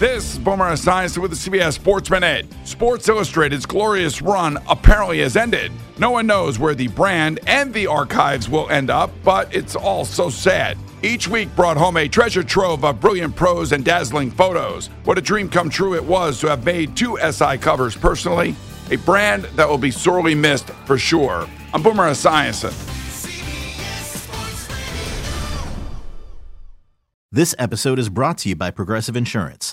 This is Boomer Esiason with the CBS Sports Minute. Sports Illustrated's glorious run apparently has ended. No one knows where the brand and the archives will end up, but it's all so sad. Each week brought home a treasure trove of brilliant prose and dazzling photos. What a dream come true it was to have made two SI covers personally. A brand that will be sorely missed for sure. I'm Boomer Esiason. This episode is brought to you by Progressive Insurance.